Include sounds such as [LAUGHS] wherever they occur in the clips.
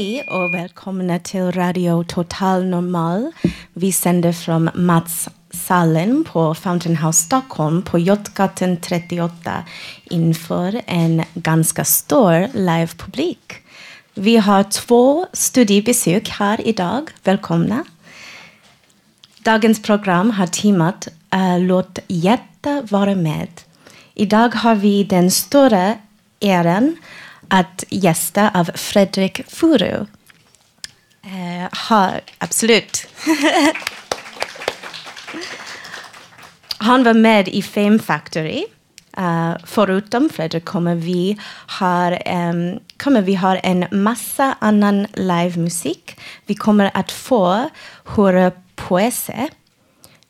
Hej och välkomna till Radio Total Normal. Vi sänder från Matssalen på Fountain House Stockholm på Götgatan 38 inför en ganska stor livepublik. Vi har två studiebesök här idag. Välkomna. Dagens program har temat uh, Låt hjärta vara med. Idag har vi den stora äran att gästa av Fredrik Furu. Eh, har, absolut. [LAUGHS] Han var med i Fame Factory. Uh, förutom Fredrik kommer vi ha um, kommer vi ha en massa annan livemusik. Vi kommer att få höra poesi.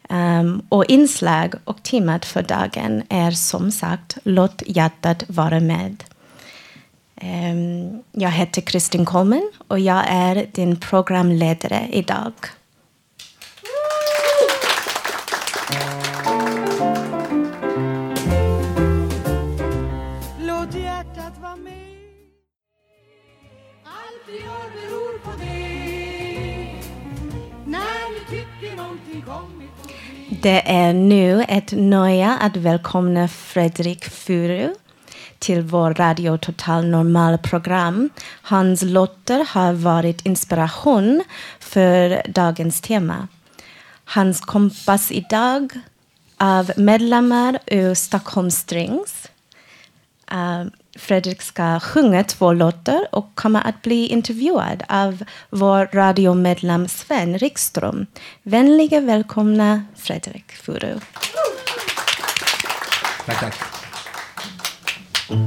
Um, och inslag och temat för dagen är som sagt Låt hjärtat vara med. Um, jag heter Kristin Coleman och jag är din programledare idag. Det är nu ett nöje att välkomna Fredrik Furu till vår Radio Total Normal program. Hans låtar har varit inspiration för dagens tema. Hans kompass idag av medlemmar ur Stockholm Strings. Uh, Fredrik ska sjunga två låtar och kommer att bli intervjuad av vår radiomedlem Sven Rikström. Vänliga välkomna Fredrik Furu. Tack, tack. Regnet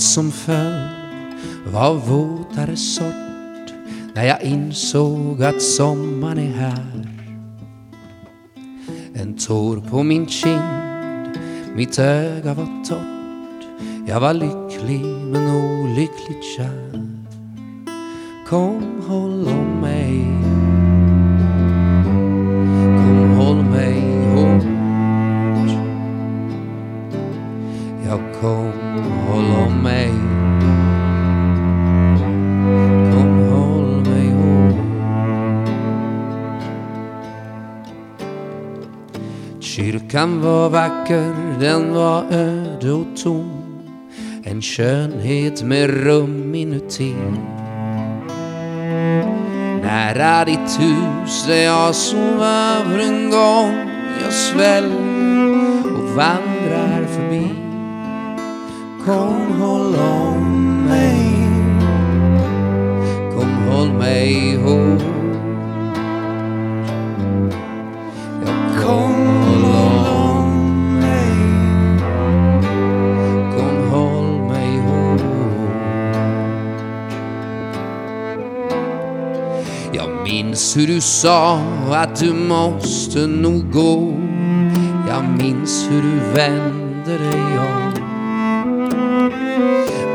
som föll var våtare sort när jag insåg att sommaren är här. En tår på min kind, mitt öga var torrt. Jag var lycklig men olyckligt kär. Kom, håll om mig. Kom, håll mig hårt. Jag kom, Kyrkan var vacker, den var öde och tom. En skönhet med rum inuti. Nära ditt hus där jag sov över en gång. Jag sväljer och vandrar förbi. Kom, håll om mig. Kom, håll mig hårt. Hur du sa att du måste nog gå. Jag minns hur du vände dig om.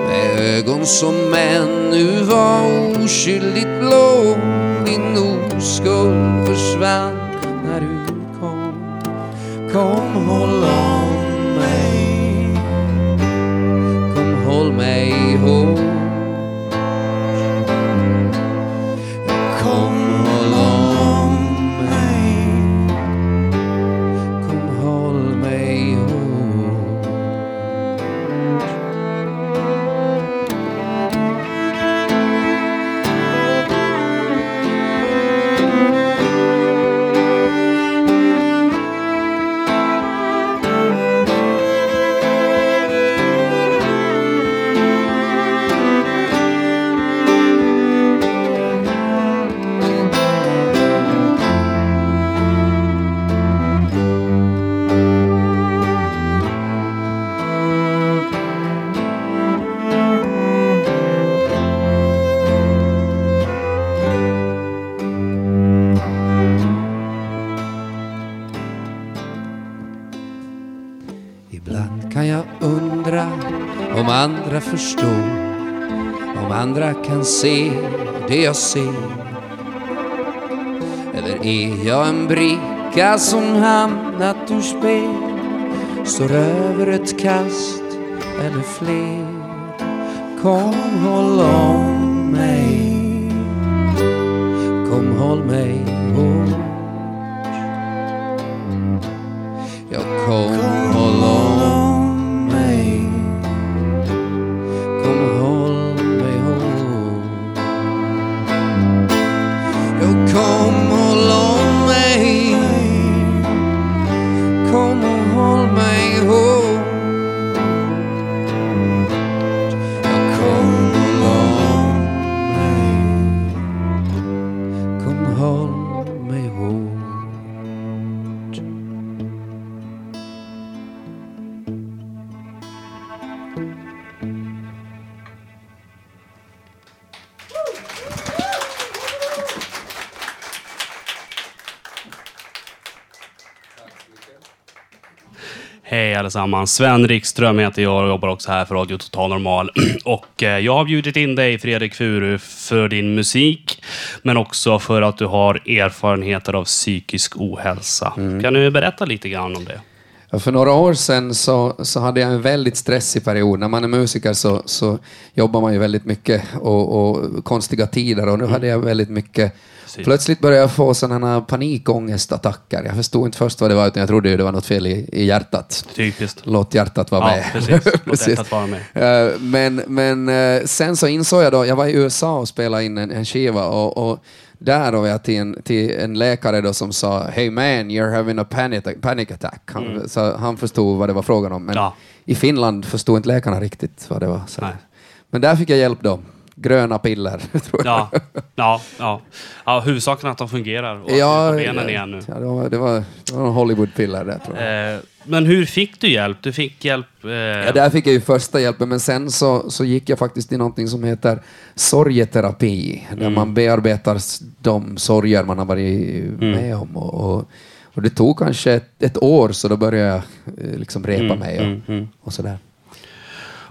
Med ögon som ännu var oskyldigt blå. Din oskuld försvann när du kom. Kom, håll om se det jag ser. Eller är jag en bricka som hamnat ur spel, står över ett kast eller fler? Kom håll om mig, allesammans. Sven Rikström heter jag och jobbar också här för Radio Total Normal. [CLEARS THROAT] Och eh, jag har bjudit in dig, Fredrik Furu, för din musik, men också för att du har erfarenheter av psykisk ohälsa. Kan du berätta lite grann om det? För några år sedan så, så hade jag en väldigt stressig period. När man är musiker så, så jobbar man ju väldigt mycket och, och konstiga tider och nu hade jag väldigt mycket. Plötsligt började jag få sådana panikångestattacker. Jag förstod inte först vad det var, utan jag trodde ju det var något fel i, i hjärtat. Typiskt. Låt hjärtat vara Ja, med. precis. Låt [LAUGHS] hjärtat vara med. Eh, Men, men eh, sen så insåg jag då, jag var i USA och spelade in en, en skiva och, och där var jag till en, till en läkare då som sa Hey man, you're having a panic, panic attack. Han, så han förstod vad det var frågan om. Men Mm. Ja. i Finland förstod inte läkarna riktigt vad det var. Men där fick jag hjälp då. Gröna piller, [LAUGHS] tror jag. Ja, ja, ja. huvudsaken att de fungerar och Ja, att benen igen nu. Ja, det var, det var, det var Hollywoodpiller där tror jag. Eh, men hur fick du hjälp? Du fick hjälp... Eh, Ja, där fick jag ju första hjälpen, men sen så, så gick jag faktiskt i någonting som heter sorgeterapi, där Mm. man bearbetar de sorger man har varit Mm. med om. Och, och, och det tog kanske ett, ett år, så då började jag eh, liksom repa Mm, mig och, mm, mm. och sådär.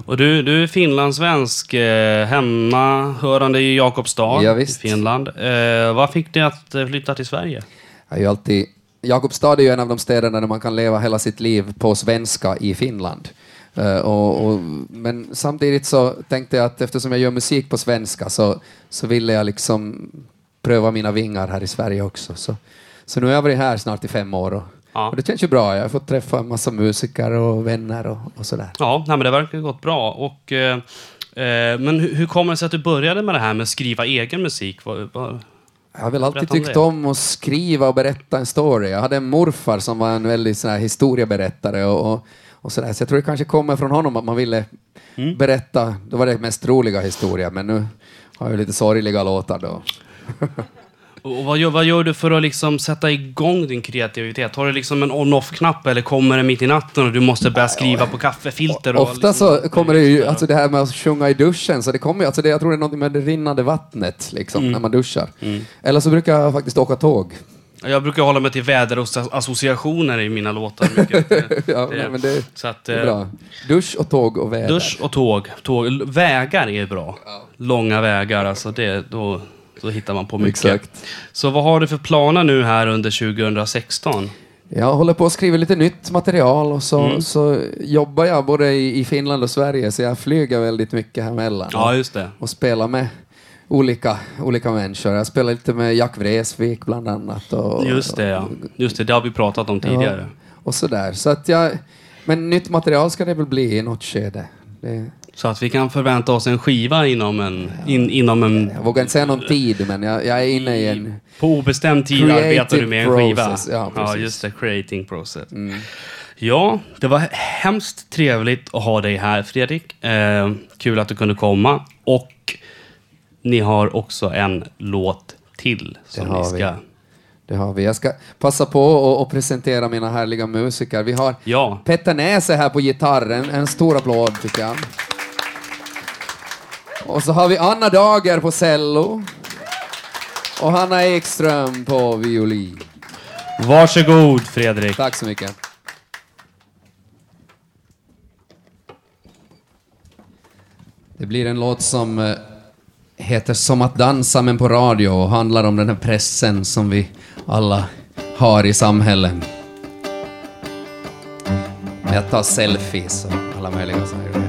Och du, du är finlandssvensk, eh, hemmahörande i Jakobstad Ja, i visst. Finland. Eh, vad fick dig att eh, flytta till Sverige? Jag är ju alltid, Jakobstad är ju en av de städerna där man kan leva hela sitt liv på svenska i Finland. Eh, och, och, men samtidigt så tänkte jag att eftersom jag gör musik på svenska så, så ville jag liksom pröva mina vingar här i Sverige också. Så, så nu har jag varit här snart i fem år och, Ja. och det känns ju bra. Jag har fått träffa en massa musiker och vänner och, och sådär. Ja, nej, men det verkar gått bra. Och, eh, eh, men hur, hur kommer det sig att du började med det här med att skriva egen musik? Vad, vad, Jag har väl alltid Berätta om tyckt det. om att skriva och berätta en story. Jag hade en morfar som var en väldigt sån här historieberättare och, och, och sådär. Så jag tror det kanske kommer från honom att man ville Mm. berätta, då var det mest roliga historier, men nu har jag lite sorgliga låtar då. [LAUGHS] och vad, gör, vad gör du för att liksom sätta igång din kreativitet? Har du liksom en on-off-knapp eller kommer det mitt i natten och du måste börja skriva på kaffefilter? Och Ofta liksom, så kommer det ju, alltså det här med att sjunga i duschen, så det kommer alltså det, jag tror det är något med det rinnande vattnet liksom, Mm. när man duschar. Eller så brukar jag faktiskt åka tåg. Jag brukar hålla mig till väderassociationer i mina låtar. Mycket. [LAUGHS] Det- Ja, det- nej, men det, så att, det är eh, bra. Dusch och tåg och väder. Dusch och tåg. tåg. Vägar är bra. Långa vägar, alltså det, då, då hittar man på mycket. Exakt. Så vad har du för planer nu här under 2016? Jag håller på att skriva lite nytt material och så, Mm. så jobbar jag både i, i Finland och Sverige, så jag flyger väldigt mycket här emellan Ja, just det. och spelar med olika, olika människor. Jag spelar lite med Jack Vreeswijk bland annat. Och, Just det, ja. Just det, det har vi pratat om tidigare. och sådär. Så att jag, men nytt material ska det väl bli i något skede. Det, Så att vi kan förvänta oss en skiva inom en... In, inom en jag vågar inte säga någon tid, men jag, jag är inne i en... på obestämd tid arbetar du med en skiva. ja, ja, just det. Creating process. Mm. Ja, det var hemskt trevligt att ha dig här, Fredrik. Eh, kul att du kunde komma. Och ni har också en låt till som ni vi. ska... Det har vi. Jag ska passa på att- att presentera mina härliga musiker. Vi har Ja, Petter Näse här på gitarren. En stor applåd tycker jag. Och så har vi Anna Dager på cello. Och Hanna Ekström på violin. varsågod Fredrik. Tack så mycket. Det blir en låt som eh, heter Som att dansa men på radio och handlar om den här pressen som vi alla har i samhället. Med att ta selfies och alla möjliga sådana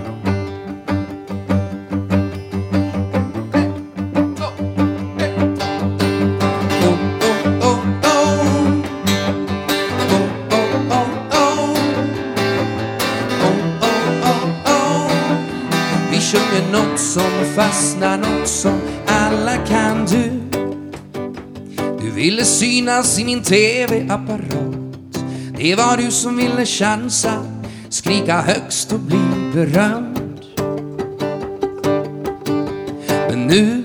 ville synas i min TV-apparat. Det var du som ville chansa, skrika högst och bli berömd. Men nu,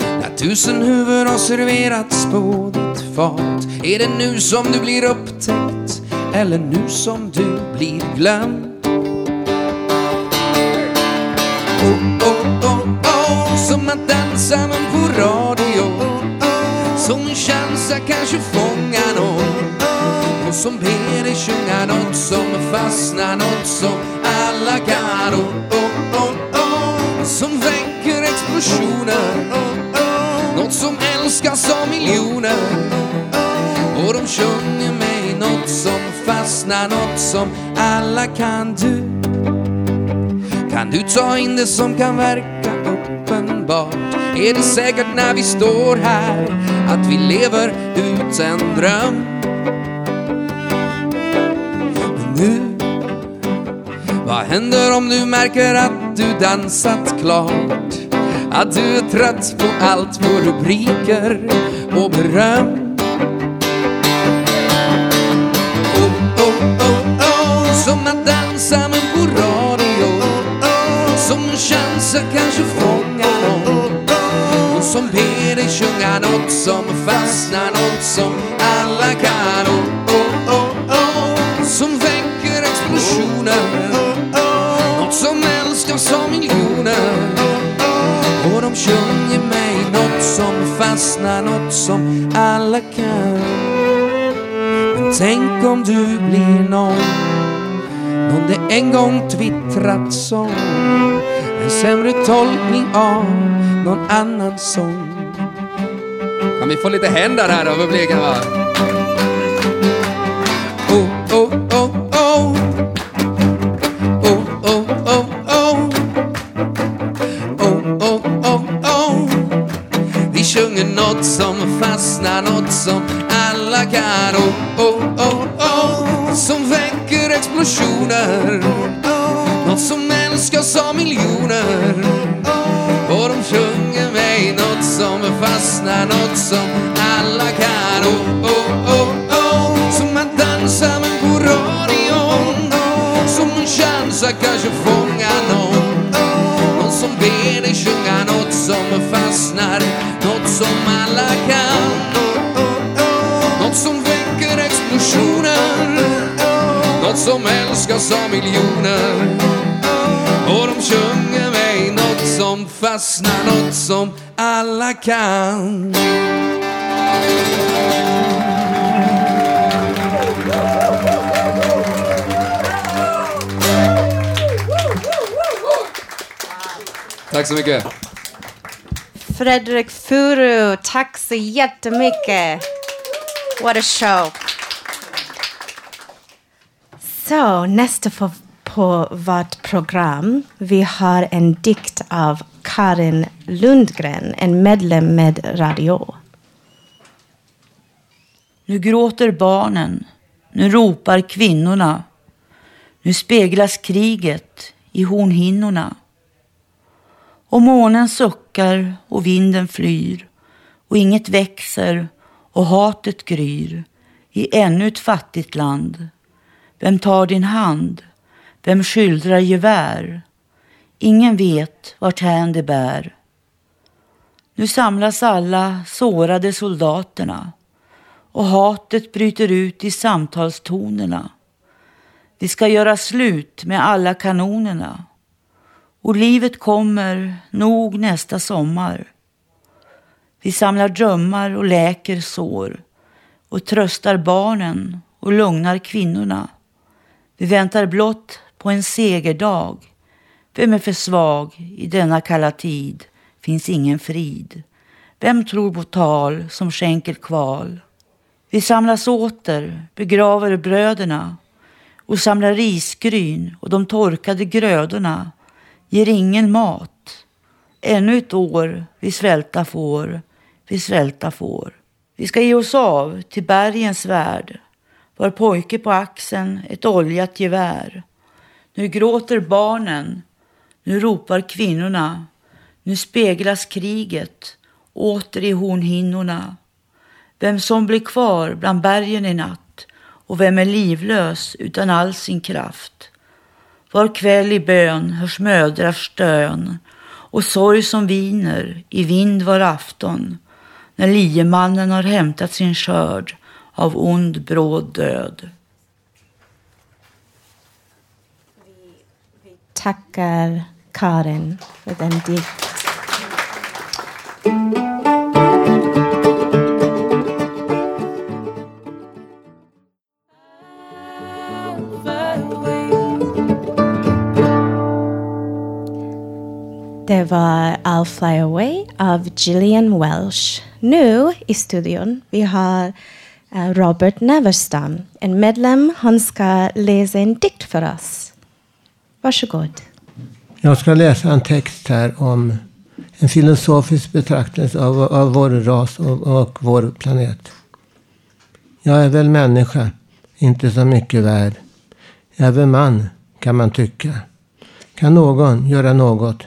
när tusen huvuden har serverats på ditt fat, är det nu som du blir upptäckt eller nu som du blir glömd? oh, oh, oh, oh, oh Som att dansa med som en chans att kanske fånga någon. Och som ber dig sjunga något som fastnar Något som alla kan. Oh, oh, oh, oh. Som väcker explosioner. Något som älskas av miljoner. Och de sjunger mig något som fastnar Något som alla kan. Du kan du ta in det som kan verka uppenbart? Är det säkert när vi står här att vi lever ut en dröm? Men nu, vad händer om du märker att du dansat klart? Att du är trött på allt på rubriker och beröm? Oh, oh, oh, oh, som att dansa men på radio som en chans att kanske får som ber dig sjunga något som fastnar Något som alla kan. Oh, oh, oh, oh. Som väcker explosioner. Något som älskas av miljoner. Och de sjunger mig något som fastnar Något som alla kan. Men tänk om du blir någon nån det en gång twittrat som en sämre tolkning av någon annan sång. Kan vi få lite händer här av publiken va? Oh, oh, oh. Något som älskas av miljoner. Och de sjunger mig något som fastnar, något som alla kan. Tack så mycket. Fredrik Furu, tack så jättemycket. What a show. Så, nästa på, på vårt program. Vi har en dikt av Karin Lundgren, en medlem med Radio. Nu gråter barnen, nu ropar kvinnorna. Nu speglas kriget i hornhinnorna. Och månen suckar och vinden flyr och inget växer och hatet gryr i ännu ett fattigt land. Vem tar din hand? Vem skildrar gevär? Ingen vet vart hän det bär. Nu samlas alla sårade soldaterna och hatet bryter ut i samtalstonerna. Vi ska göra slut med alla kanonerna och livet kommer nog nästa sommar. Vi samlar drömmar och läker sår och tröstar barnen och lugnar kvinnorna. Vi väntar blott på en segerdag Vem är för svag? I denna kalla tid finns ingen frid. Vem tror på tal som skänker kval? Vi samlas åter, begraver bröderna och samlar risgryn och de torkade grödorna ger ingen mat. Ännu ett år vi svälta får, vi svälta får. Vi ska ge oss av till bergens värld, var pojke på axeln ett oljat gevär. Nu gråter barnen, nu ropar kvinnorna, nu speglas kriget åter i hornhinnorna. Vem som blir kvar bland bergen i natt och vem är livlös utan all sin kraft. Var kväll i bön hörs mödrars stön och sorg som viner i vind var afton när liemannen har hämtat sin skörd av ond bråd död. Vi Tackar Karin för den dikt. Det var I'll Fly Away av Gillian Welsh. Nu i studion vi har Eh, Robert Neverstam, en medlem. Han ska läsa en dikt för oss. Varsågod. Jag ska läsa en text här om en filosofisk betraktelse av, av vår ras och, och vår planet. Jag är väl människa, inte så mycket värd. Jag är väl man, kan man tycka. Kan någon göra något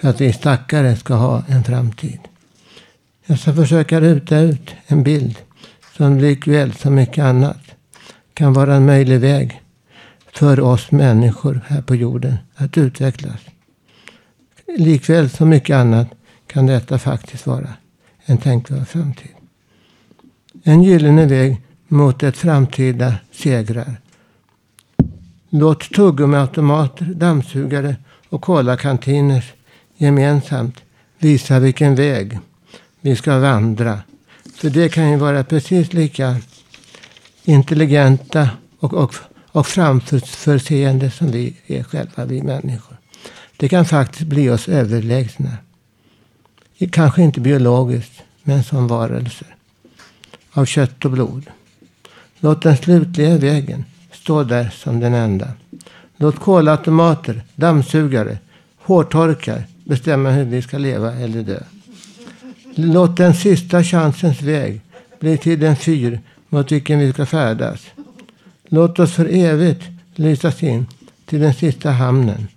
för att vi stackare ska ha en framtid? Jag ska försöka ruta ut en bild som likväl som mycket annat kan vara en möjlig väg för oss människor här på jorden att utvecklas. Likväl som mycket annat kan detta faktiskt vara en tänkbar framtid. En gyllene väg mot ett framtida segrar. Låt tuggummiautomater, dammsugare och kolakantiner gemensamt visa vilken väg vi ska vandra. För det kan ju vara precis lika intelligenta och, och, och framförseende som vi är själva, vi människor. Det kan faktiskt bli oss överlägsna. Kanske inte biologiskt, men som varelser. Av kött och blod. Låt den slutliga vägen stå där som den enda. Låt kolautomater, dammsugare, hårtorkar bestämma hur vi ska leva eller dö. Låt den sista chansens väg bli till den fyr mot vilken vi ska färdas. Låt oss för evigt lysas in till den sista hamnen.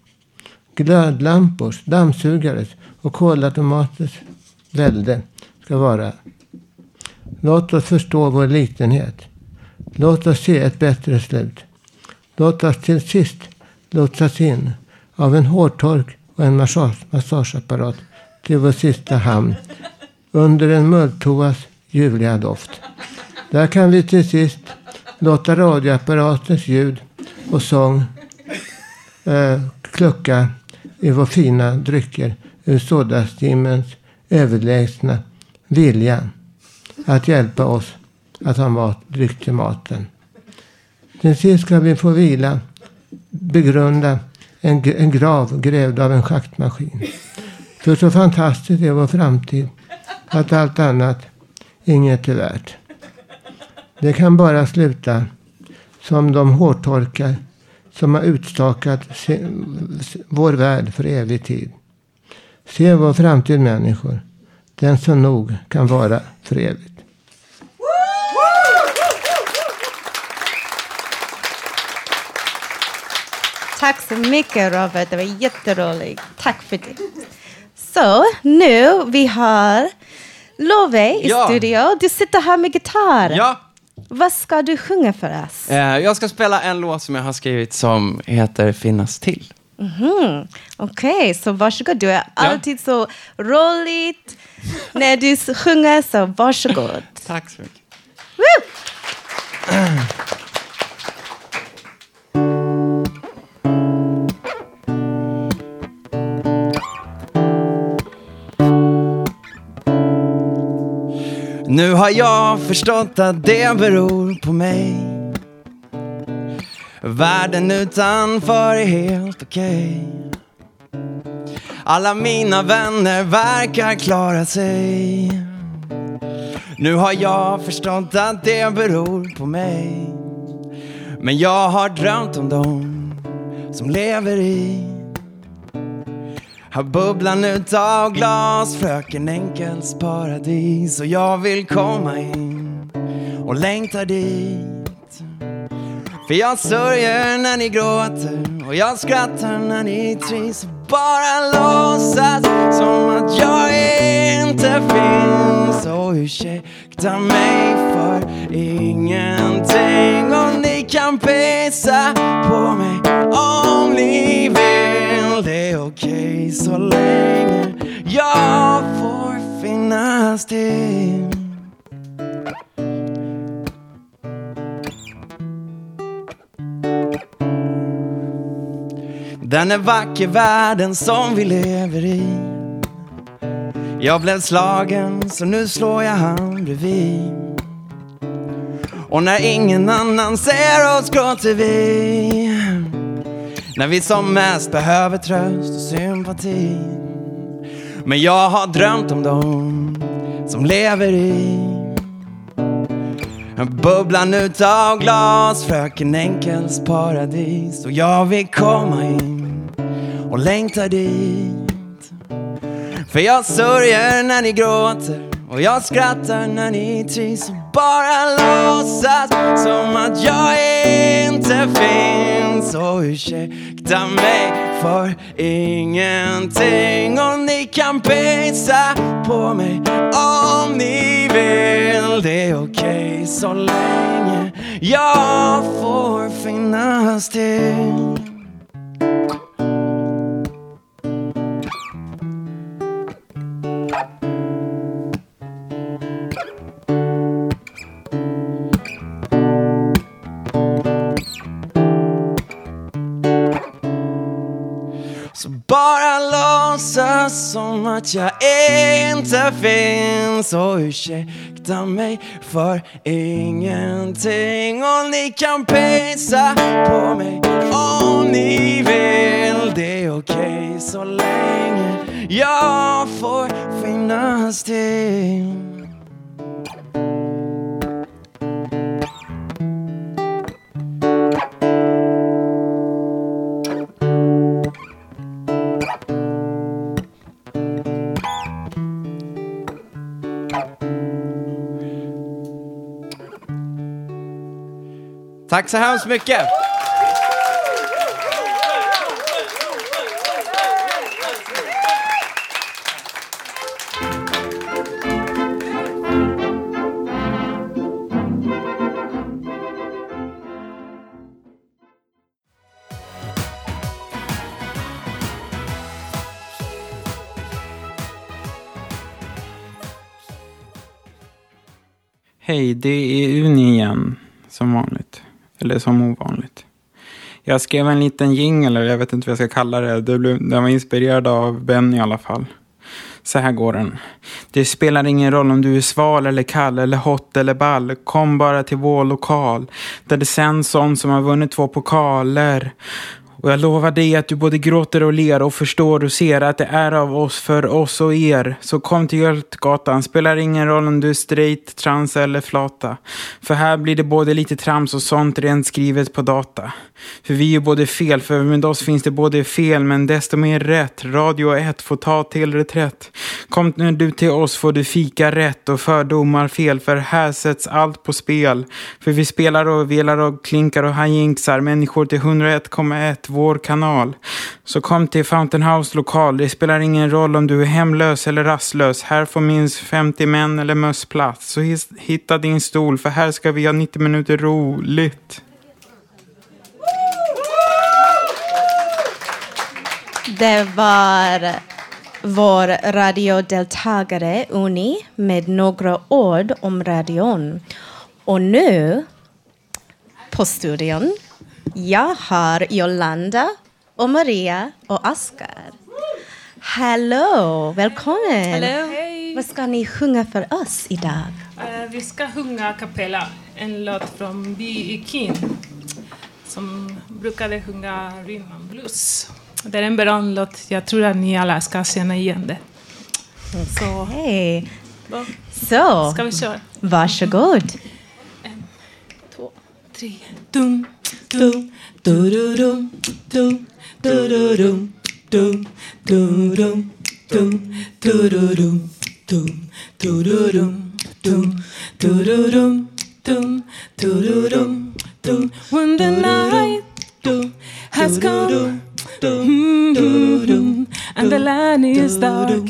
Glödlampors, dammsugares och kolautomaters välde ska vara. Låt oss förstå vår litenhet. Låt oss se ett bättre slut. Låt oss till sist lotsas in av en hårtork och en massage, massageapparat till vår sista hamn under en mulltoas ljuvliga doft. Där kan vi till sist låta radioapparatens ljud och sång eh, klucka i våra fina drycker ur sodastimmens överlägsna vilja att hjälpa oss att ha mat, dryck till maten. Till sist ska vi få vila, begrunda en, en grav grävd av en schaktmaskin. För så fantastiskt är vår framtid att allt annat inget är värt. Det kan bara sluta som de hårtorkar som har utstakat vår värld för evig tid. Se vår framtid människor. Den som nog kan vara för evigt. Tack så mycket Robert, det var jätteroligt. Tack för det. Så nu vi har Love i Ja. studio. Du sitter här med gitarr. Ja, Vad ska du sjunga för oss? eh, jag ska spela en låt som jag har skrivit som heter Finnas till. Mhm. Okej, så varsågod. Du är alltid så roligt när du sjunger, så varsågod. Tack så mycket. Woo! Nu har jag förstått att det beror på mig. Världen utanför är helt okej. Alla mina vänner verkar klara sig. Nu har jag förstått att det beror på mig. Men jag har drömt om dem som lever i här bubblan utav glas, fröken Enkels paradis och jag vill komma in och längtar dit. För jag sörjer när ni gråter och jag skrattar när ni trivs bara låtsas som att jag inte finns. Och ursäkta mig för ingenting och ni kan pissa på mig om ni vill. Det är okej så länge jag får finnas till. Den är vacker världen som vi lever i. Jag blev slagen så nu slår jag han bredvid. Och när ingen annan ser oss gråter vi. När vi som mest behöver tröst och sympati. Men jag har drömt om dem som lever i Bubblan utav glas, fröken Enkels paradis. Och jag vill komma in och längtar dit. För jag sörjer när ni gråter och jag skrattar när ni trivs. Och bara låtsas som att jag inte finns. Och ursäkta mig för ingenting. Och ni kan pissa på mig om ni vill. Det är okej så länge jag får finnas till. Låtsas som att jag inte finns och ursäkta mig för ingenting. Och ni kan pissa på mig om ni vill. Det är okej så länge jag får finnas till. Tack så hemskt mycket! Hej, det är Uni igen. Som vanligt. Eller som ovanligt. Jag skrev en liten jingle, eller jag vet inte vad jag ska kalla det. det blev, den var inspirerad av Ben i alla fall. Så här går den. Det spelar ingen roll om du är sval eller kall eller hot eller ball. Kom bara till vår lokal. Där det sänds sånt som har vunnit två pokaler. Och jag lovar dig att du både gråter och ler och förstår och ser att det är av oss för oss och er. Så kom till Götgatan, spelar ingen roll om du är straight, trans eller flata. För här blir det både lite trams och sånt rent skrivet på data. För vi är både fel, för med oss finns det både fel men desto mer rätt. Radio 1 får ta till reträtt. Kom nu du till oss får du fika rätt och fördomar fel. För här sätts allt på spel. För vi spelar och velar och klinkar och hajinksar människor till 101,1 vår kanal. Så kom till Fountain House lokal. Det spelar ingen roll om du är hemlös eller rastlös. Här får minst 50 män eller möss plats. Så hitta din stol för här ska vi ha 90 minuter roligt. Det var vår radiodeltagare Uni med några ord om radion. Och nu på studion, jag har Jolanda och Maria och Oskar. Hallå, välkommen! Hallå. Vad ska ni sjunga för oss idag? Eh, vi ska sjunga a cappella, en låt från B.E. King som brukade sjunga rhythm and blues. Det är en bra låt. Jag tror att ni alla ska känna igen det. Så, Hej. va? Så, ska vi köra? varsågod. When the night has come, hmm, and the land is dark,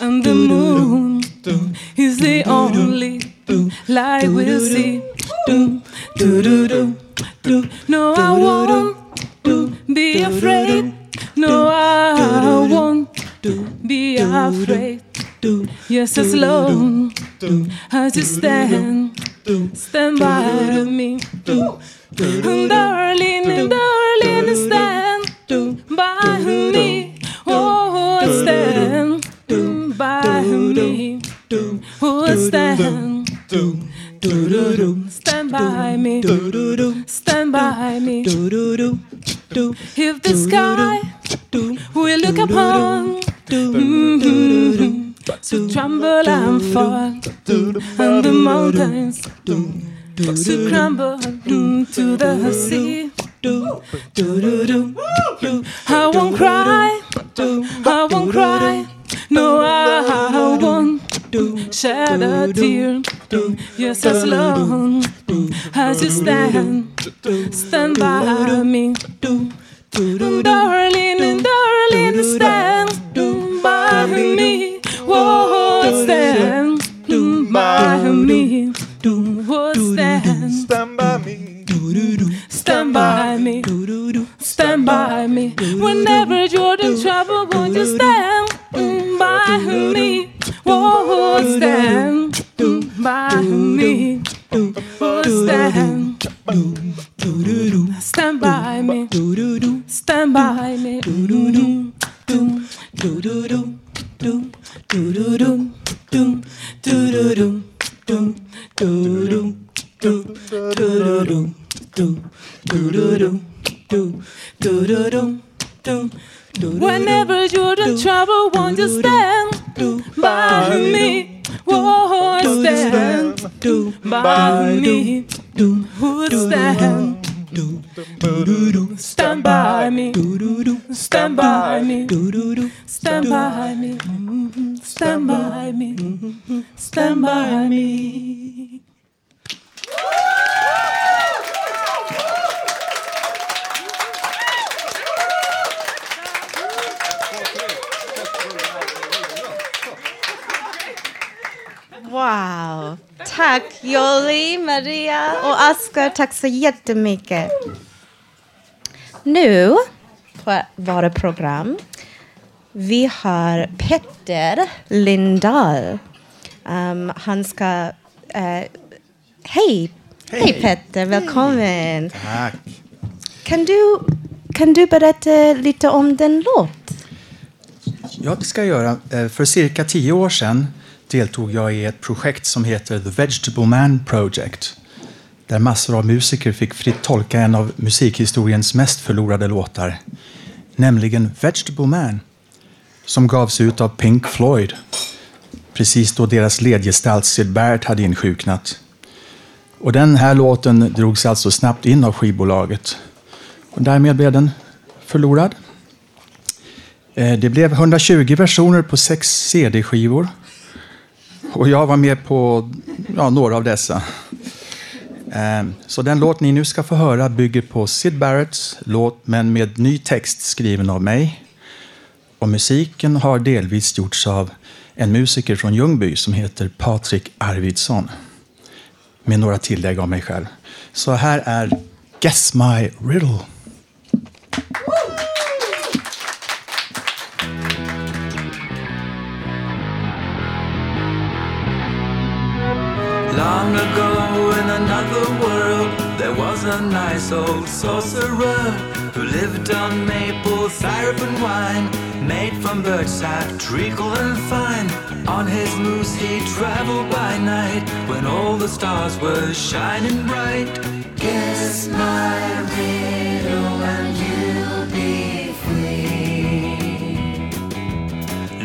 and the moon is the only light we'll see do, do, do, do. No, I won't be afraid. No, I won't be afraid. Yes, as long as you stand, stand by me. Darling, darling, stand by me. Oh, stand Do by me. Oh, oh, stand. Stand by me. Stand by me. If the sky will look upon mhm, to tremble and fall, and the mountains to crumble to the sea. I won't cry. I won't cry. No, I won't shed a tear. Yes, as long as you stand, stand by me. Darling, darling, stand by me. Whoa, stand by me. Whoa, stand. Stand by me. Stand by me. Stand by me. Whenever you're in trouble, won't you stand by me? Whoa, stand by me. Stand. Stand by me. Stand by me. Whenever you're in trouble, won't you stand by me? Whoa, stand by me. Who stand? Stand by me. Stand by me. Stand by me. Stand by me. Stand by me. Wow! Tack Jolly, Maria och Oskar. Tack så jättemycket. Nu på våra program vi har Petter Lindahl. Um, han ska... eh, hej! Hej Petter, välkommen. Tack. Kan du, kan du berätta lite om den låt? Ja, det ska jag göra. Eh, För cirka tio år sedan deltog jag i ett projekt som heter The Vegetable Man Project. Där massor av musiker fick fritt tolka en av musikhistoriens mest förlorade låtar. Nämligen Vegetable Man. Som gavs ut av Pink Floyd. Precis då deras ledgestalt Syd Barrett hade insjuknat. Och den här låten drogs alltså snabbt in av skivbolaget. Och därmed blev den förlorad. Eh, det blev 120 versioner på sex CD-skivor. Och jag var med på ja, några av dessa. Ehm, så den låt ni nu ska få höra bygger på Syd Barretts låt men med ny text skriven av mig. Och musiken har delvis gjorts av en musiker från Ljungby som heter Patrik Arvidsson. Med några tillägg av mig själv. Så här är Guess My Riddle. Long ago in another world, there was a nice old sorcerer who lived on maple syrup and wine, made from birch sap, treacle, and fine. On his moose he traveled by night when all the stars were shining bright. Kiss my riddle and you'll be free.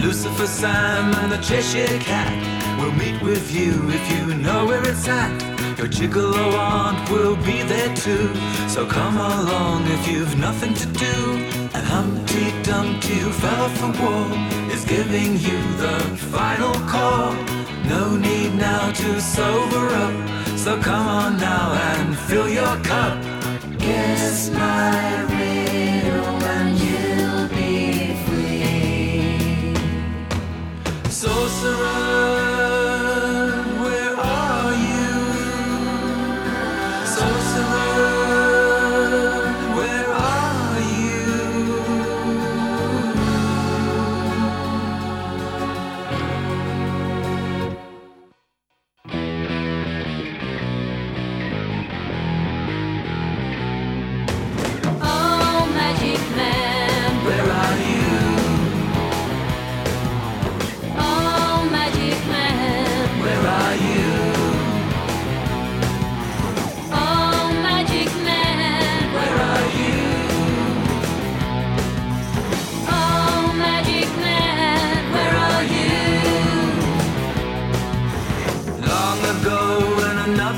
Lucifer Sam and the Cheshire Cat will meet with you if you know where it's at. Your gigolo aunt will be there too. So come along if you've nothing to do. And Humpty Dumpty, who fell off the wall, is giving you the final call. No need now to sober up. So come on now and fill your cup. Guess my riddle and you'll be free. Sorcerer,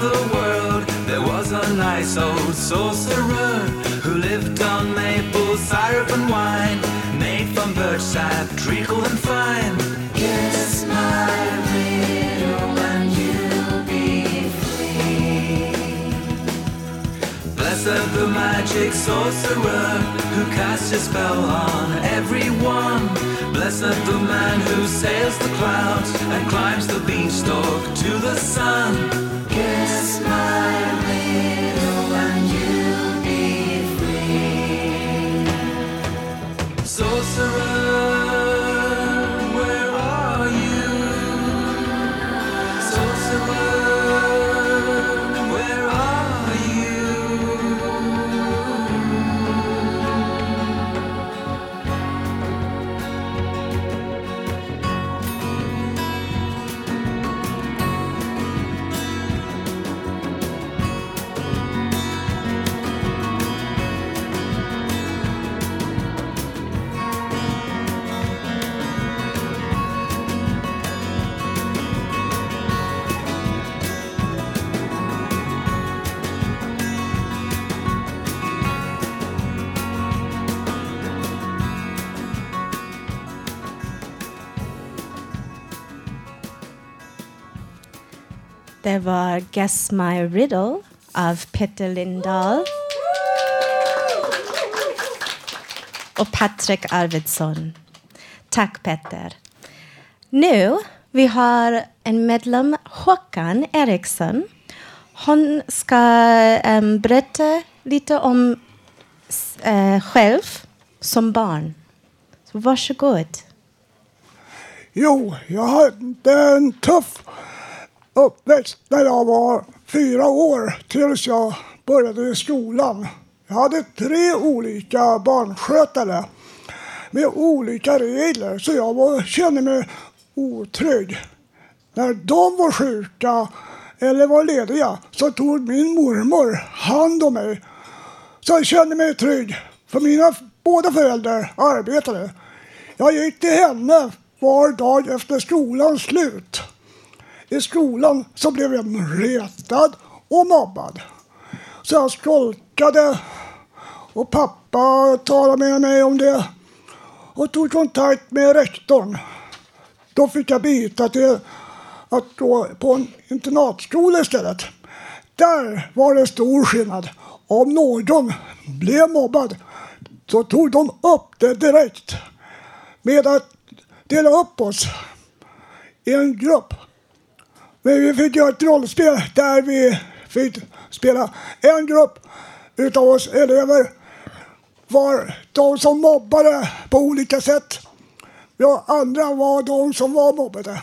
another world, there was a nice old sorcerer who lived on maple syrup and wine, made from birch sap, treacle and fine. Guess my riddle and you'll be free. Blessed the magic sorcerer who casts a spell on everyone. Blessed the man who sails the clouds and climbs the beanstalk to the sun sorcerer Det var Guess My Riddle av Peter Lindahl. Och Patrik Arvidsson. Tack Peter. Nu vi har en medlem, Håkan Eriksson. Hon ska um, berätta lite om uh, själv som barn. Så varsågod. Jo, jag hade en tuff uppväxt när jag var fyra år tills jag började i skolan. Jag hade tre olika barnskötare med olika regler så jag var, kände mig otrygg. När de var sjuka eller var lediga så tog min mormor hand om mig. Så jag kände mig trygg för mina båda föräldrar arbetade. Jag gick till henne var dag efter skolans slut. I skolan så blev jag retad och mobbad. Så jag skolkade och pappa talade med mig om det och tog kontakt med rektorn. Då fick jag byta till att gå på en internatskola istället. Där var det stor skillnad. Om någon blev mobbad så tog de upp det direkt med att dela upp oss i en grupp. Vi fick göra ett rollspel där vi fick spela en grupp utav oss elever var de som mobbade på olika sätt. Ja, andra var de som var mobbade.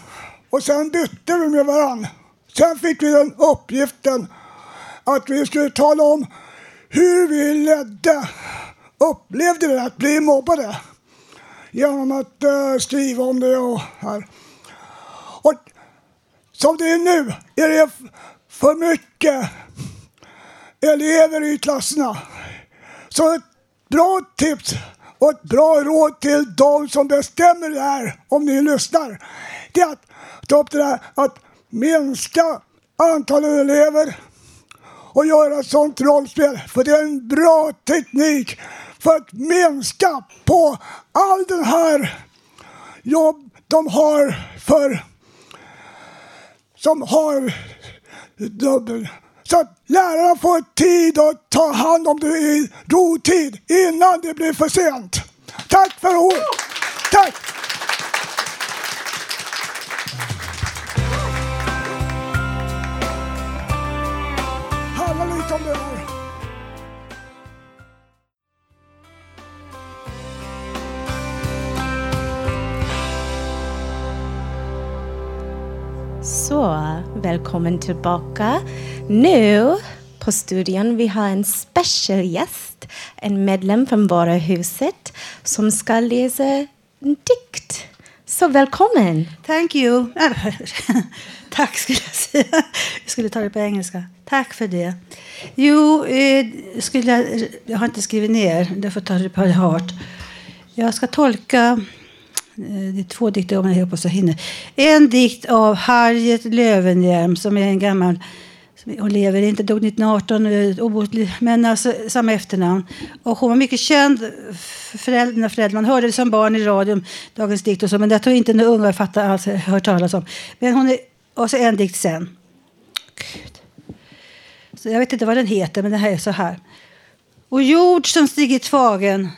Och sen bytte vi med varandra. Sen fick vi den uppgiften att vi skulle tala om hur vi ledde, upplevde det att bli mobbade. Genom att uh, skriva om det och här. Som det är nu är det för mycket elever i klasserna. Så ett bra tips Och ett bra råd till de som bestämmer det här, om ni lyssnar, det är att ta upp det där att minska antalet elever och göra ett sånt rollspel. För det är en bra teknik för att minska på all den här jobb de har för som har dubbel. Så att lärarna får tid att ta hand om det i rotid innan det blir för sent. Tack för ordet. Tack! Välkommen tillbaka. Nu på studion vi har en special gäst, en medlem från Våra huset som ska läsa en dikt. Så välkommen! Thank you. [LAUGHS] Tack skulle jag säga. Jag skulle ta det på engelska. Tack för det. Jo, eh, skulle jag, jag har inte skrivit ner. Jag får ta det på heart. Jag ska tolka Eh, det är två dikter om jag hoppas jag hinner. En dikt av Harriet Löwenhjelm som är en gammal hon lever inte, dog 1918, eh, obotlig, men alltså samma efternamn. Och hon var mycket känd, föräldrarna, föräldrar. Man hörde det som barn i radion, Dagens dikt och så, men det tror inte några unga fattar alls, eh, hört talas om. Men hon är, och så en dikt sen. Gud. Så jag vet inte vad den heter, men den här är så här. Och jord som stigit tvagen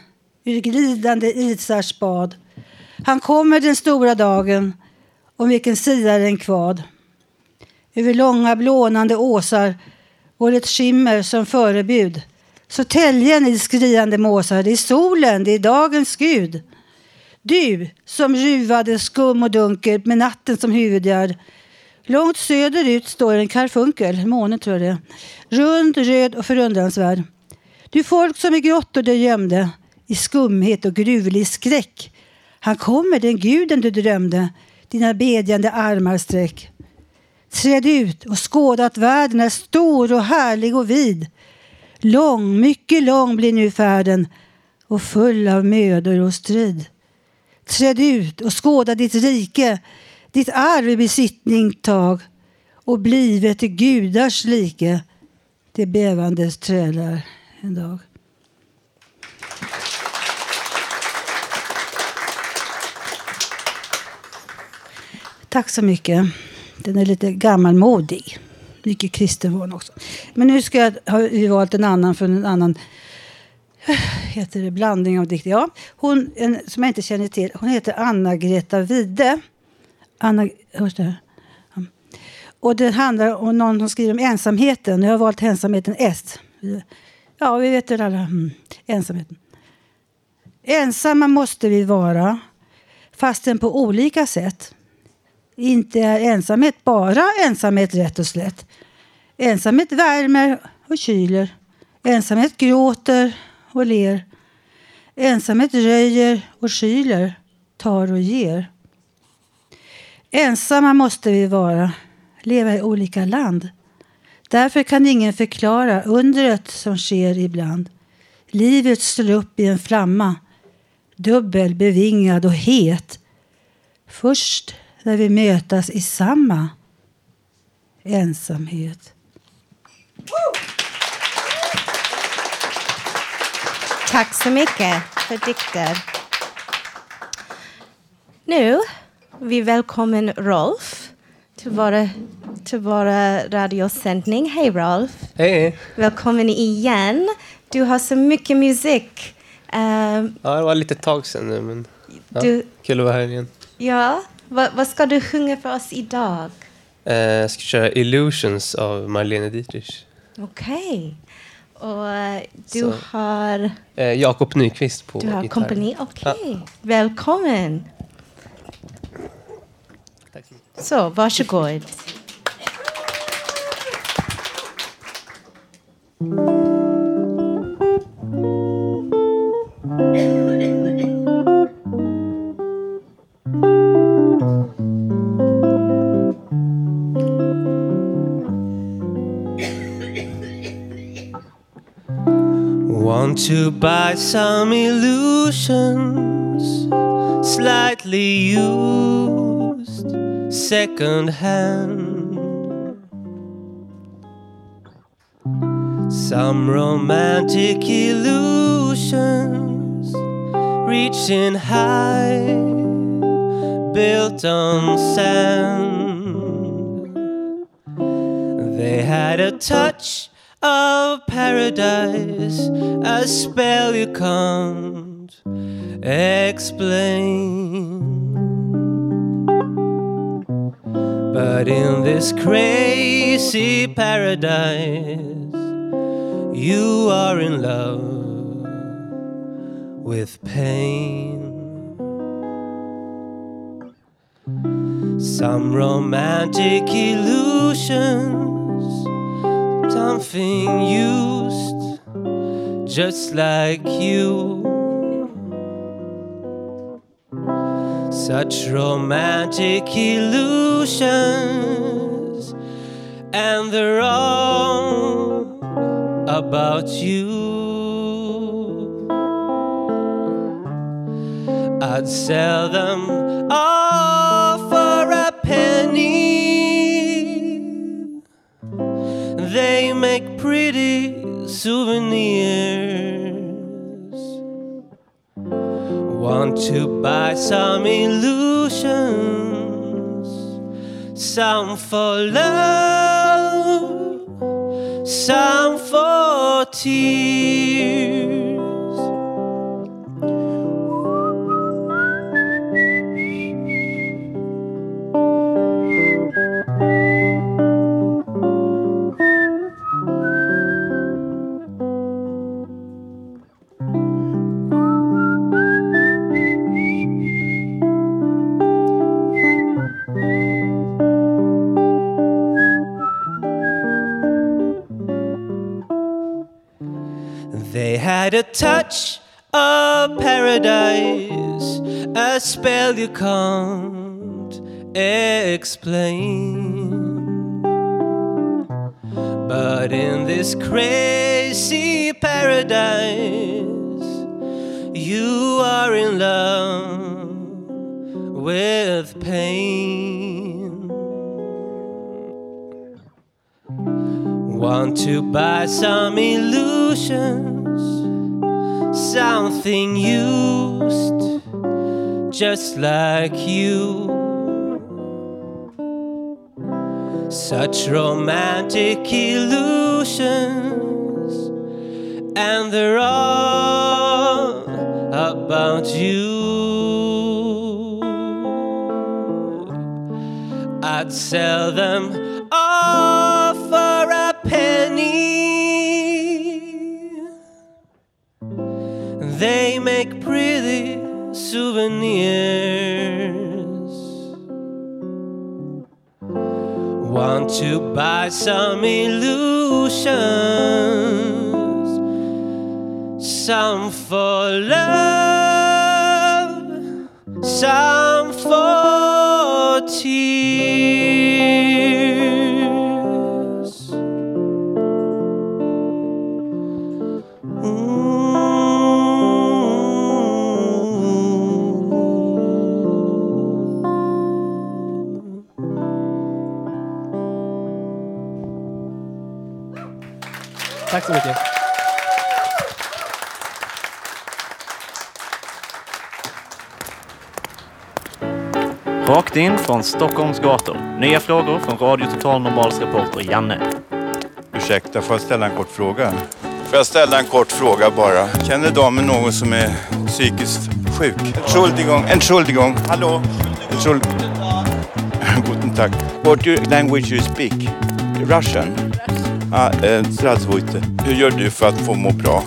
ur glidande isars bad. Han kommer den stora dagen, om vilken siar en kvad. Över långa blånande åsar går ett skimmer som förebud. Så täljen i skriande måsar, det är solen, det är dagens gud. Du som ruvade skum och dunkel med natten som huvudgärd. Långt söderut står en karfunkel, månen tror jag det är. Rund, röd och förundransvärd. Du folk som i grottor dig gömde, i skumhet och gruvlig skräck. Han kommer, den guden du drömde, dina bedjande armar sträck. Träd ut och skåda att världen är stor och härlig och vid. Lång, mycket lång blir nu färden och full av mödor och strid. Träd ut och skåda ditt rike, ditt arv i besittning tag och blivet till gudars like, det bävandes trälar en dag. Tack så mycket. Den är lite gammalmodig. Mycket kristenvård också. Men nu ska jag, har vi valt en annan från en annan [SIGHS] heter det, blandning av dikter. Ja, hon, en, som jag inte känner till. Hon heter Anna-Greta Wide. Anna, hörs det här? Ja. Och det handlar om någon som skriver om ensamheten. Jag har valt ensamheten S. Ja, vi vet det alla. Mm. Ensamheten. Ensamma måste vi vara, fastän på olika sätt. Inte är ensamhet bara ensamhet rätt och slätt. Ensamhet värmer och kyler. Ensamhet gråter och ler. Ensamhet röjer och kyler, tar och ger. Ensamma måste vi vara, leva i olika land. Därför kan ingen förklara undret som sker ibland. Livet står upp i en flamma, dubbel, bevingad och het. Först när vi mötas i samma ensamhet. Tack så mycket för dikter. Nu vi välkommen Rolf till våra, till våra radiosändning. Hej Rolf! Hej! Välkommen igen. Du har så mycket musik. Ehm, Ja, det var lite tag sedan nu, men ja, Du- kul att vara här igen. ja, vad, vad ska du sjunga för oss idag? Eh, jag ska köra Illusions av Marlene Dietrich. Okej. Och eh, du Så. har, Eh, Jakob Nyqvist på du har gitarr. kompani. Okej. Välkommen. Så, varsågod. To buy some illusions, slightly used, second hand. Some romantic illusions, reaching high, built on sand. They had a touch of paradise, a spell you can't explain. But in this crazy paradise, you are in love with pain. Some romantic illusions, something used just like you. Such romantic illusions, and they're all about you. I'd sell them all for a penny. They make pretty souvenirs. Want to buy some illusions, some for love, some for tears. A touch of paradise, a spell you can't explain. But in this crazy paradise, you are in love with pain. Want to buy some illusions, something used just like you. Such romantic illusions, and they're all about you. I'd sell them all for a penny. They make pretty souvenirs. Want to buy some illusions, some for love, some for tears. Tack så mycket. Rakt in från Stockholms gator. Nya frågor från Radio Total Normals reporter Janne. Ursäkta, får jag ställa en kort fråga? Får jag ställa en kort fråga bara? Känner damen någon som är psykiskt sjuk? Entschuldigung, Entschuldigung, hallå? Entschuld... [LAUGHS] Guten Tag. What language you speak? Russian? Ah, eh, Stradzvojte, hur gör du för att få må bra?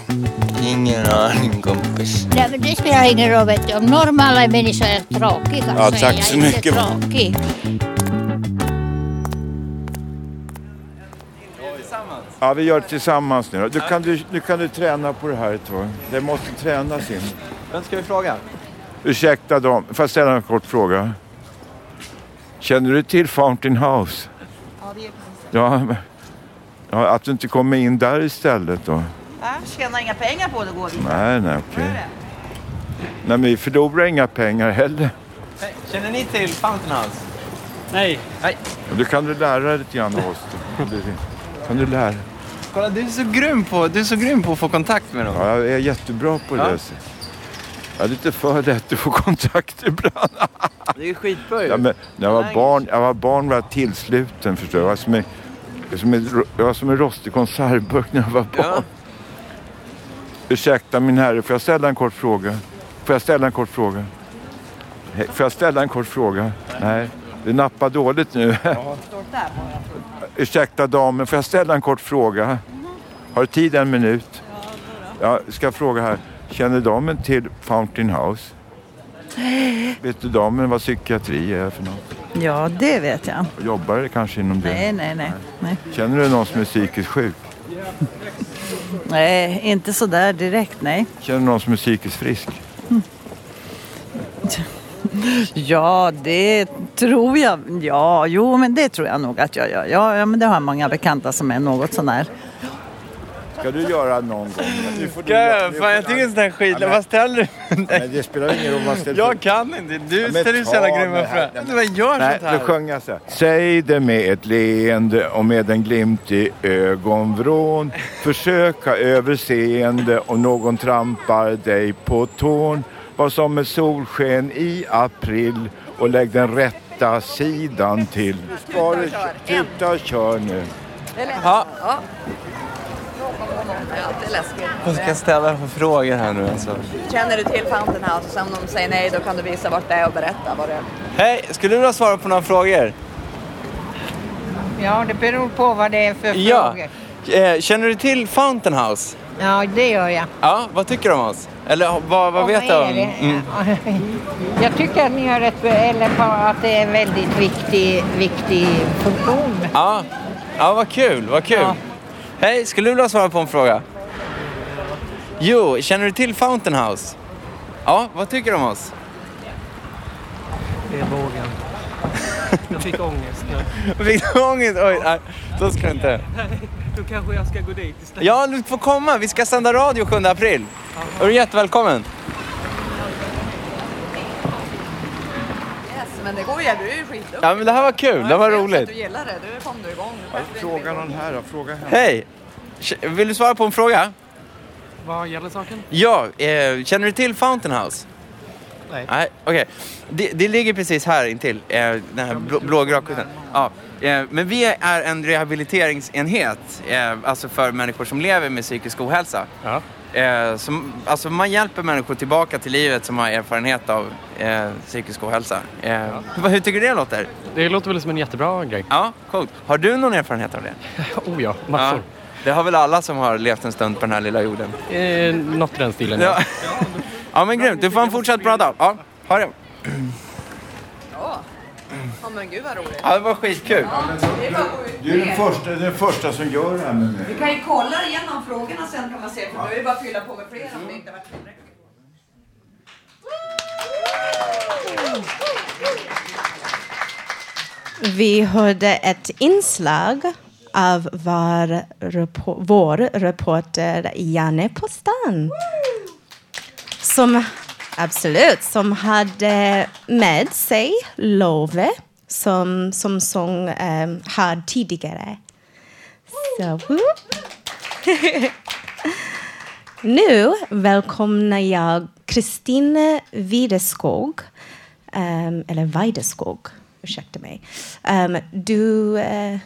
Ingen aning kompis. Ja, men det spelar ingen roll vet du. Om normala människor är tråkiga ja, så tack är jag så mycket. inte tråkig. Ja, vi gör det tillsammans nu. Nu kan du, nu kan du träna på det här ett tag. Det måste tränas in. Vem ska vi fråga? Ursäkta dem, får jag ställa en kort fråga? Känner du till Fountain House? Ja, det gör jag. Ja, ja, att du inte kommer in där istället då? Jag tjänar inga pengar på det går vi. Nej, nej, okej. Nej, men vi förlorar inga pengar heller. Hej, Känner ni till Fountain House? Nej. Nej. Du kan du lära dig lite grann av oss. Kan du lära dig? Kolla, du är så grym på, du är så grym på att få kontakt med dem. Ja, jag är jättebra på det. Ja. Jag är lite för lätt att få kontakt ibland. Det är skitbra ju. Ja, men när jag var barn, jag var barn var jag tillsluten förstår du. Jag var som en, som en, jag var som en rostig konservburk när jag var barn. Ursäkta min herre, får jag ställa en kort fråga? Får jag ställa en kort fråga? Hej, Får jag ställa en kort fråga? Nej, det nappar dåligt nu. [LAUGHS] Ursäkta damen, får jag ställa en kort fråga? Har du tid en minut? Jag ska fråga här. Känner damen till Fountain House? [LAUGHS] Vet du damen vad psykiatri är för något? Ja, det vet jag. Jobbar du kanske inom det? Nej, nej, nej. Nej, Känner du någon som är psykiskt sjuk? [LAUGHS] nej inte så där direkt, nej. Känner du någon som är psykiskt frisk? [LAUGHS] Ja, det tror jag. Ja, jo, men det tror jag nog att jag gör. Ja, ja men det har jag många bekanta som är något sånär. Ska du göra någon gång? Nu får du Ska göra- jag? Fan, jag får- tycker sån här skit. Ja, men- Vad ställer du? Men det spelar ingen roll vad ställer Jag kan inte. Du Ja, ställer ju så jävla grymma frågor. Vad gör Nej, sånt här? då sjöng jag så här. Säg det med ett leende och med en glimt i ögonvrån. Försöka överseende och någon trampar dig på tån. Var som ett solsken i april och lägg den rätta sidan till. Tuta kör nu. Ja. Ja. Det är läskigt. Vad ska jag ställa för frågor här nu alltså? Känner du till Fountain House och sen om de säger nej då kan du visa vart det är och berätta vad det är. Hej, skulle du vilja svara på några frågor? Ja, det beror på vad det är för Ja. frågor. Eh, känner du till Fountain House? Ja, det gör jag. Ja, vad tycker du om oss? Eller vad, vad vet du om... Mm. [LAUGHS] Jag tycker att ni har rätt, eller på att det är en väldigt viktig, viktig funktion. Ja. ja, vad kul, vad kul. Hej, skulle du vilja svara på en fråga? Jo, känner du till Fountain House? Ja, vad tycker du om oss? Det är vågen. Jag fick ångest nu. [LAUGHS] Fick du ångest? Oj, nej, då ska du inte. Nej, då kanske jag ska gå dit istället. Ja, du får komma. Vi ska sända radio 7 april. Är du jättevälkommen. Men det går ju. Du är ju skitduktig. Ja, men det här var kul. Det var roligt. att du gillar det. Nu kom du igång. Fråga någon här då. Fråga henne. Hej! Vill du svara på en fråga? Vad gäller saken? Ja, eh, känner du till Fountain House? Nej. Nej, okej. Det, det ligger precis här intill, eh, den här blå, blågrå. Ja, eh, men vi är en rehabiliteringsenhet, eh, alltså för människor som lever med psykisk ohälsa. Eh, som, alltså man hjälper människor tillbaka till livet som har erfarenhet av eh, psykisk ohälsa. Eh, vad- Hur tycker du det låter? Det låter väl som en jättebra grej. Ja, coolt. Har du någon erfarenhet av det? [LAUGHS] Oh ja, massor. det har väl alla som har levt en stund på den här lilla jorden. Eh, något i den stilen, Ja. ja, [LAUGHS] men grymt. Du får en fortsatt bra dag. Ja, ha det. Ja. Ja men gud vad roligt. Ja, det var skitkul. Det är bara att gå ut Du är den första, den första som gör det här med mig. Vi kan ju kolla igenom frågorna sen kan man se. För då är det bara att fylla på med fler om det inte varit tillräckligt. Vi hörde ett inslag av var repo- vår reporter Janne Postan. Som, absolut, som hade med sig Love som, som sång um, här tidigare. Så. [LAUGHS] Nu välkomnar jag Kristine Videskog, um, ehm, eller Weideskog, ursäkta mig. Um, du, uh,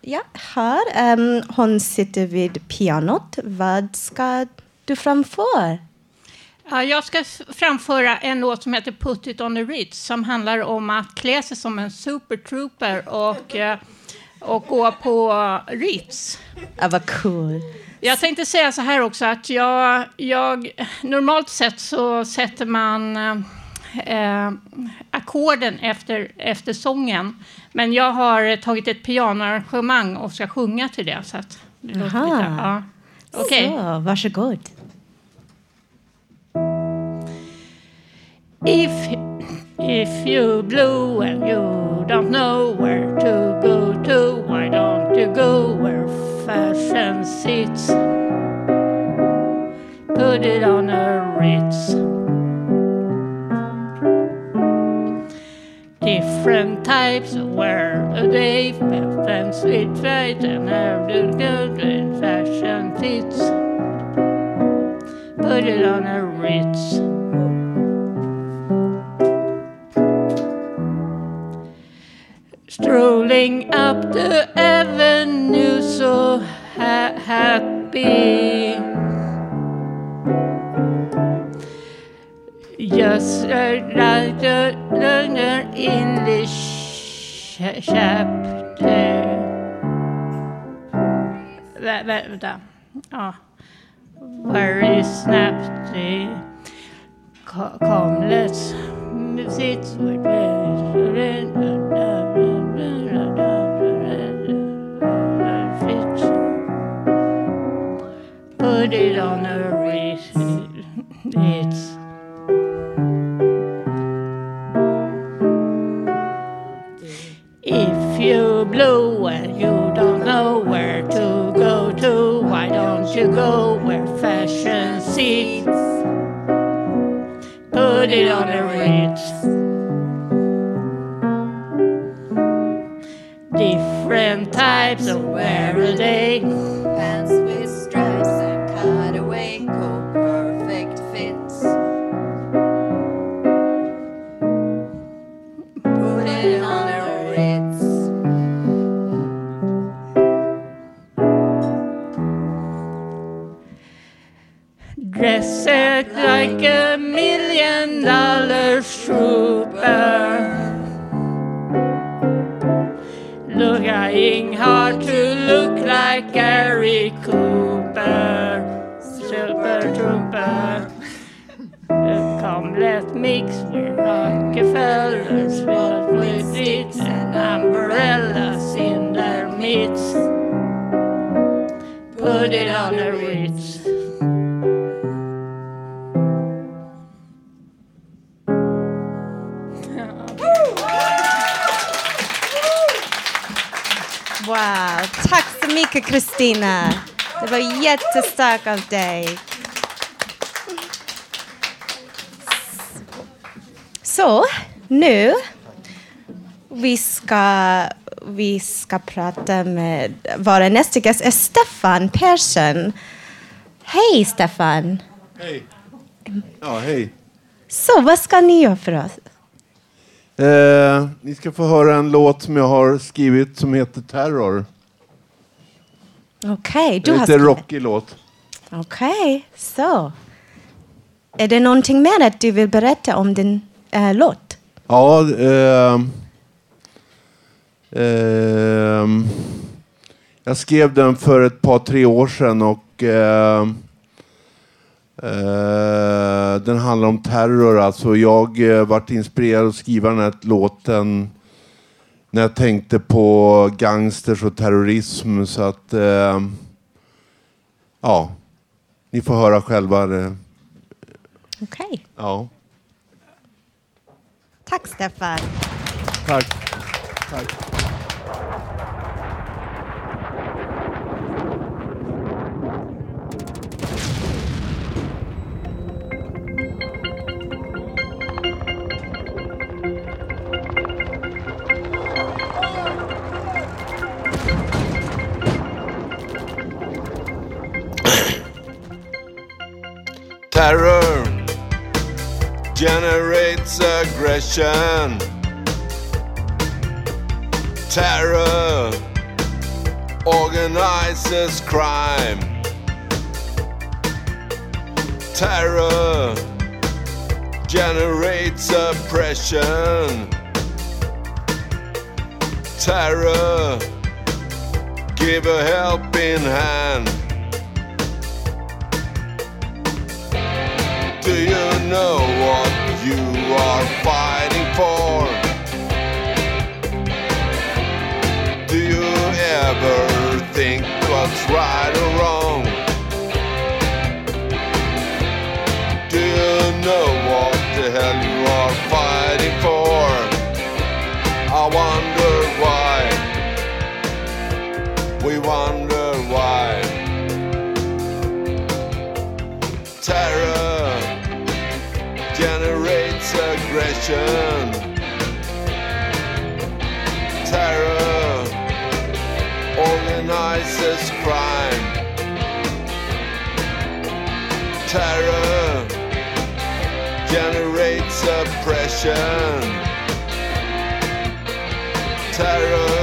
ja, här. Um, hon sitter vid pianot. Vad ska du framföra? Ja, jag ska framföra en låt som heter Put it on the Ritz som handlar om att klä sig som en supertrooper och, eh, och gå på Ritz. Ja, vad cool. Jag tänkte säga så här också att jag, jag normalt sett så sätter man eh, ackorden efter, efter sången. Men jag har tagit ett pianoarrangemang och ska sjunga till det. Så att det låter lite, ja. Okej. Så, varsågod. If, if you blue and you don't know where to go to, why don't you go where fashion sits? put it on a Ritz. Different types of wear a day, and sweet fight and have the good fashion fits. Put it on a Ritz. Strolling up the avenue so ha- happy. Just uh, like the the ch- chapter. Vä- Vänta. Very snappy. Co- Come, let's sit with Put it on a wrist. It's If you blue and you don't know where to go to, why don't you go where fashion sits? Put it on a Ritz. Different types of wear a day. Pants with stripes and cutaway coat, perfect fits. Put it on a Ritz. Dressed like a million dollar trooper. Hard to look like Gary Cooper. Super trooper. Come, let's mix with Rockefellers filled with seats and umbrellas in their midst. Put it on the Ritz. Wow, tack så mycket Kristina. Det var jättestarkt av dig. Så, nu vi ska, vi ska prata med vår nästa gäst är Stefan Persson. Hej Stefan! Hej. Ja, hej. Så, vad ska ni göra för oss? Eh, ni ska få höra en låt som jag har skrivit som heter Terror. Okej, En du har lite rockig låt. Okej, så. Är det någonting mer att du vill berätta om din eh, låt? Ja, ehm, jag skrev den för ett par, tre år sedan och ehm, eh, den handlar om terror. Alltså jag uh, vart inspirerad att skriva den här låten när jag tänkte på gangsters och terrorism. Så att, ehm, ja, ni får höra själva. Okej. Ja, Tack Stefan. tack. tack. Aggression. Terror organizes crime. Terror generates oppression. Terror give a helping hand. Do you know what are fighting for? Do you ever think what's right or wrong? Do you know what the hell you are fighting for? I wonder why. We wonder oppression. Terror organizes crime. Terror generates oppression. Terror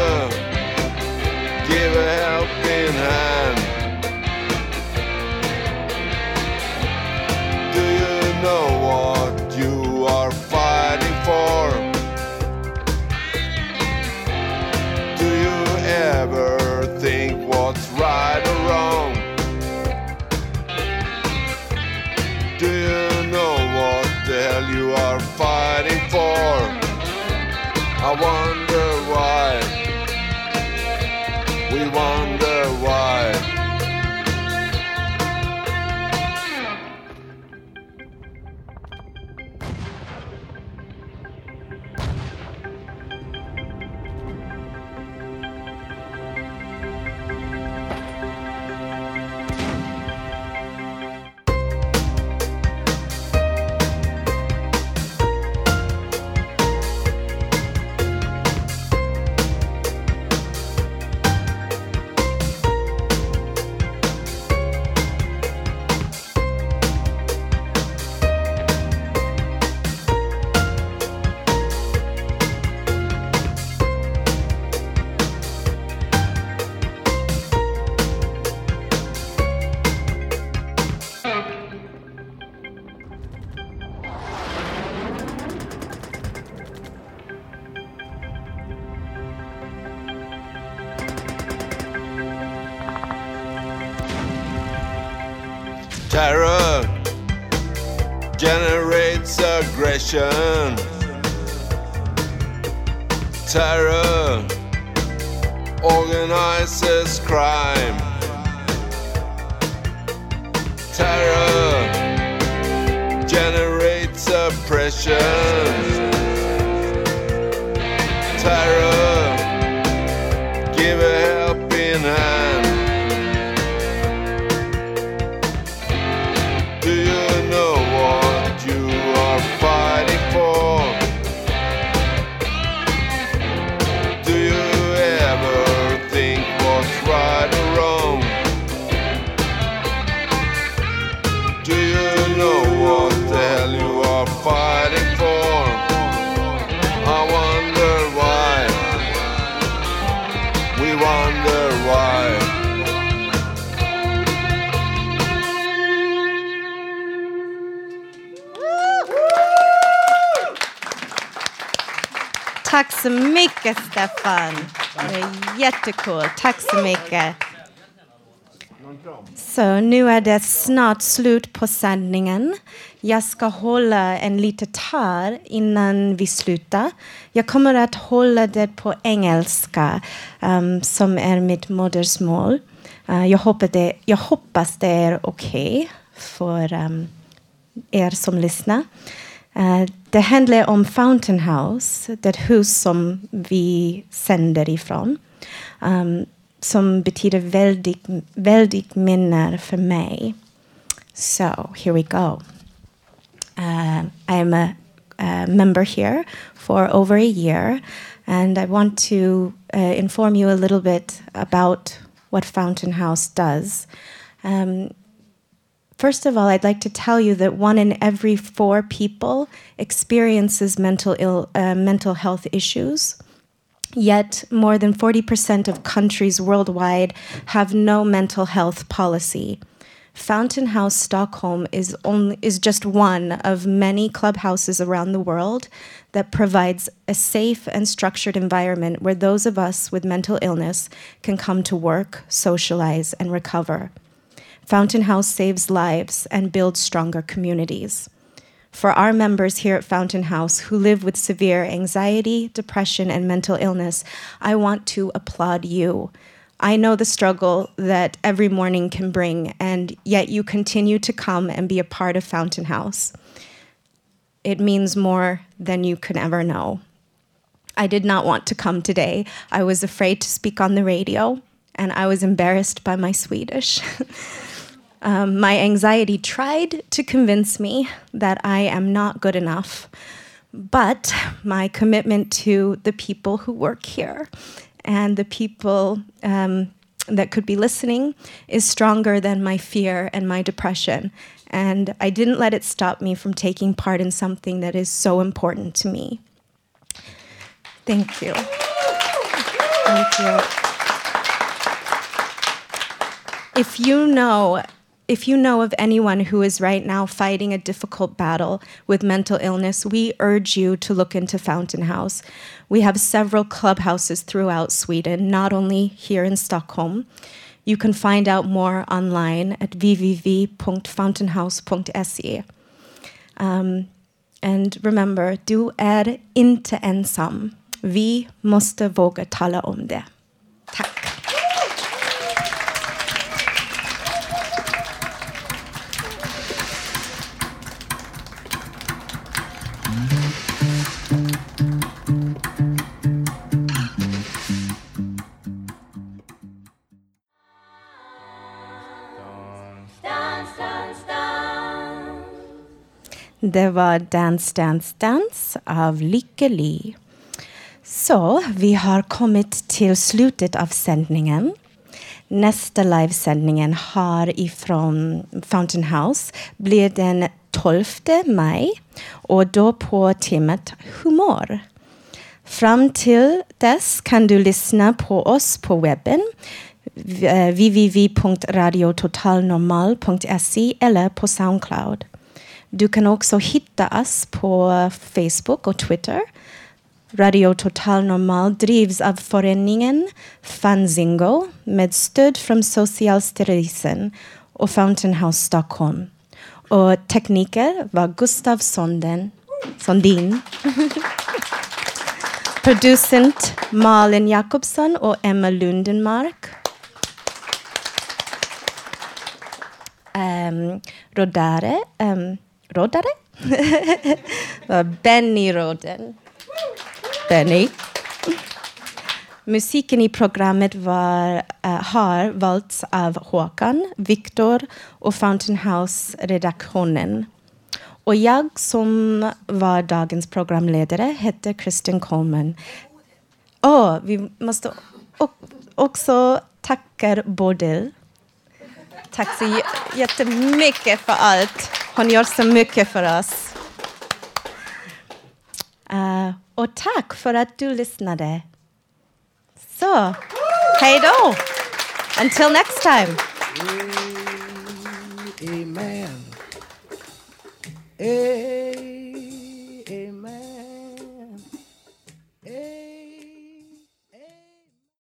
mycket Stefan. Det är jättekul. Tack så mycket. Så nu är det snart slut på sändningen. Jag ska hålla en litet tal innan vi slutar. Jag kommer att hålla det på engelska um, som är mitt modersmål. Uh, jag, hoppas det, jag hoppas det är okej för um, er som lyssnar. Eh, det handlar om Fountain House, det hus som vi sänder ifrån. Um, som betyder väldigt, väldigt minne för mig. So, here we go. Uh, I'm a, a member here for over a year, and I want to uh, inform you a little bit about what Fountain House does. Um, First of all, I'd like to tell you that one in every four people experiences mental ill, uh, mental health issues. Yet, more than 40% of countries worldwide have no mental health policy. Fountain House Stockholm is only is just one of many clubhouses around the world that provides a safe and structured environment where those of us with mental illness can come to work, socialize, and recover. Fountain House saves lives and builds stronger communities. For our members here at Fountain House who live with severe anxiety, depression, and mental illness, I want to applaud you. I know the struggle that every morning can bring, and yet you continue to come and be a part of Fountain House. It means more than you could ever know. I did not want to come today. I was afraid to speak on the radio, and I was embarrassed by my Swedish. [LAUGHS] Um, my anxiety tried to convince me that I am not good enough. but my commitment to the people who work here and the people um, that could be listening is stronger than my fear and my depression. And I didn't let it stop me from taking part in something that is so important to me. Thank you. Thank you. If you know if you know of anyone who is right now fighting a difficult battle with mental illness, we urge you to look into Fountain House. We have several clubhouses throughout Sweden, not only here in Stockholm. You can find out more online at www.fountainhouse.se. Um, and remember, du är inte ensam. Vi måste våga tala om det. Tack. Det var Dance, Dance, Dance av Lykke Li. Så vi har kommit till slutet av sändningen. Nästa livesändningen har ifrån Fountain House blir den 12 maj och då på temat humor. Fram till dess kan du lyssna på oss på webben eh, www.radiototalnormal.se eller på Soundcloud. Du kan också hitta oss på Facebook och Twitter. Radio Total Normal drivs av föreningen Fanzingo med stöd från Socialstyrelsen och Fountain House Stockholm. Och tekniker var Gustav Sonden, Sondin. [LAUGHS] Producent Malin Jakobsson och Emma Lundenmark. Um, rodare, um, roddare. [LAUGHS] var Benny Rodden. Benny. Musiken i programmet var, eh, har valts av Håkan, Viktor och Fountain House-redaktionen. Och jag som var dagens programledare hette Kristin Coleman. Oh, vi måste också tacka Bodil. Tack så jättemycket för allt. Hon gör så mycket för oss. Uh, och tack för att du lyssnade. Så, hej då! Until next time. Amen. Amen.